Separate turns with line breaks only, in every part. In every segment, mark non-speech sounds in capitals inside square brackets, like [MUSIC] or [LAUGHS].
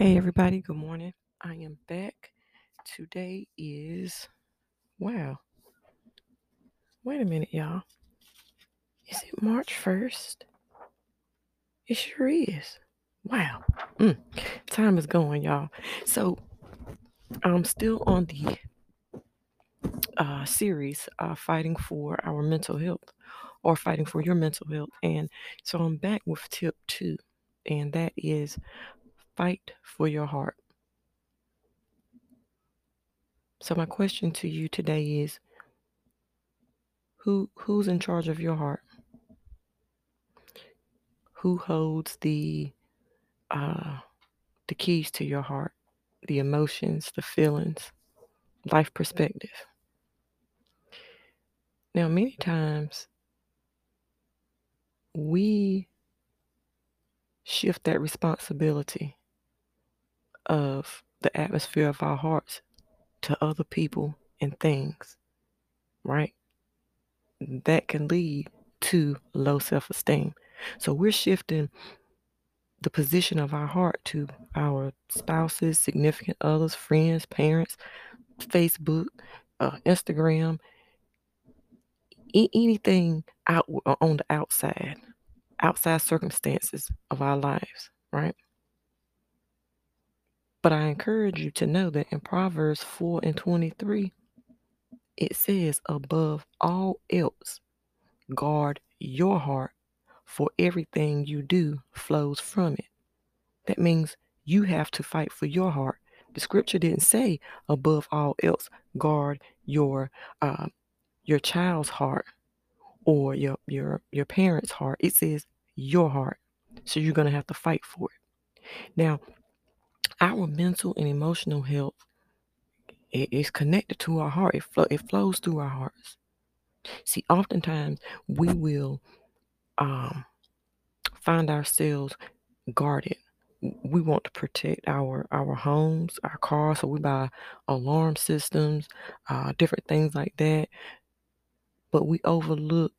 Hey [LAUGHS] everybody, good morning. I am back. Today is wow. Wait a minute, y'all. Is it March 1st? It sure is. Wow. Mm. Time is going, y'all. So I'm still on the uh, series uh, fighting for our mental health or fighting for your mental health. And so I'm back with tip two, and that is fight for your heart. So my question to you today is who who's in charge of your heart? Who holds the uh the keys to your heart, the emotions, the feelings, life perspective? Now, many times we shift that responsibility of the atmosphere of our hearts to other people and things, right? That can lead to low self esteem. So we're shifting the position of our heart to our spouses, significant others, friends, parents, Facebook, uh, Instagram, e- anything out on the outside, outside circumstances of our lives, right? But I encourage you to know that in Proverbs 4 and 23, it says, above all else, guard your heart, for everything you do flows from it. That means you have to fight for your heart. The scripture didn't say, above all else, guard your uh, your child's heart or your your your parents' heart. It says your heart. So you're going to have to fight for it. Now, our mental and emotional health it is connected to our heart. It, it flows through our hearts. See, oftentimes we will um, find ourselves guarded. We want to protect our our homes, our cars, so we buy alarm systems, uh, different things like that. But we overlook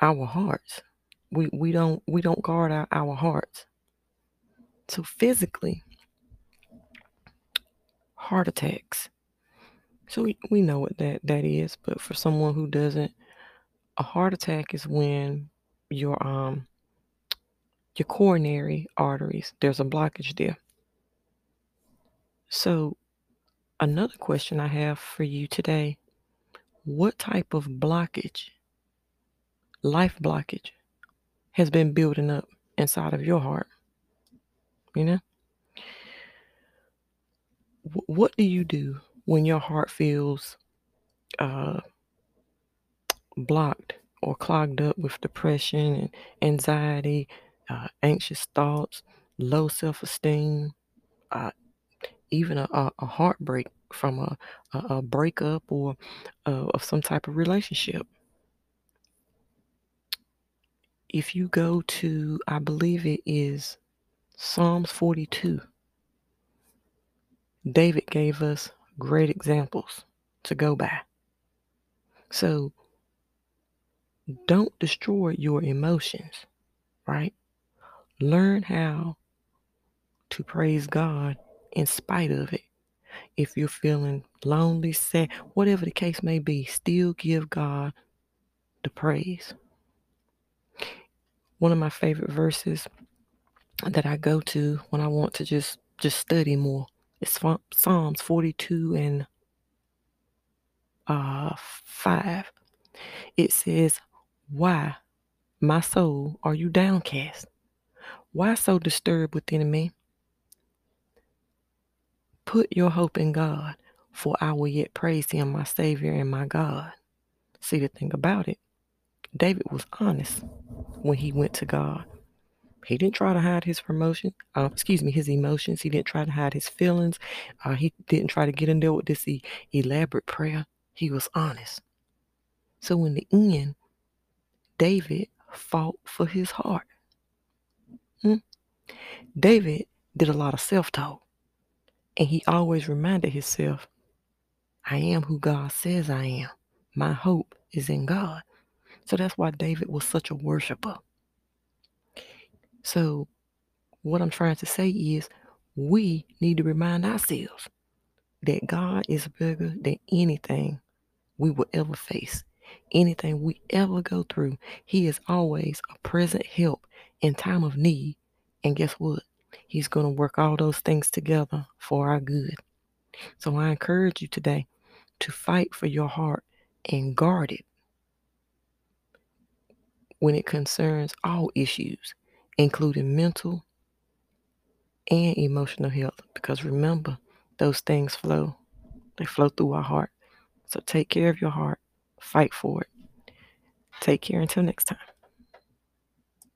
our hearts. We we don't we don't guard our, our hearts. So physically, heart attacks. So we, we know what that, that is, but for someone who doesn't, a heart attack is when your um your coronary arteries, there's a blockage there. So another question I have for you today, what type of blockage, life blockage, has been building up inside of your heart? You know? Wh- what do you do when your heart feels uh, blocked or clogged up with depression and anxiety, uh, anxious thoughts, low self esteem, uh, even a, a, a heartbreak from a, a, a breakup or uh, of some type of relationship. If you go to, I believe it is Psalms 42, David gave us great examples to go by. So don't destroy your emotions, right? Learn how to praise God in spite of it. If you're feeling lonely, sad, whatever the case may be, still give God the praise. One of my favorite verses that I go to when I want to just just study more is Psalms 42 and uh 5. It says, "Why, my soul, are you downcast? Why so disturbed within me? Put your hope in God, for I will yet praise him, my Savior and my God. See, the thing about it, David was honest when he went to God. He didn't try to hide his promotion, uh, excuse me, his emotions. He didn't try to hide his feelings. Uh, he didn't try to get in there with this e- elaborate prayer. He was honest. So in the end, David fought for his heart. Hmm? David did a lot of self-talk. And he always reminded himself, I am who God says I am. My hope is in God. So that's why David was such a worshiper. So what I'm trying to say is we need to remind ourselves that God is bigger than anything we will ever face, anything we ever go through. He is always a present help in time of need. And guess what? He's going to work all those things together for our good. So I encourage you today to fight for your heart and guard it when it concerns all issues, including mental and emotional health. Because remember, those things flow, they flow through our heart. So take care of your heart, fight for it. Take care until next time.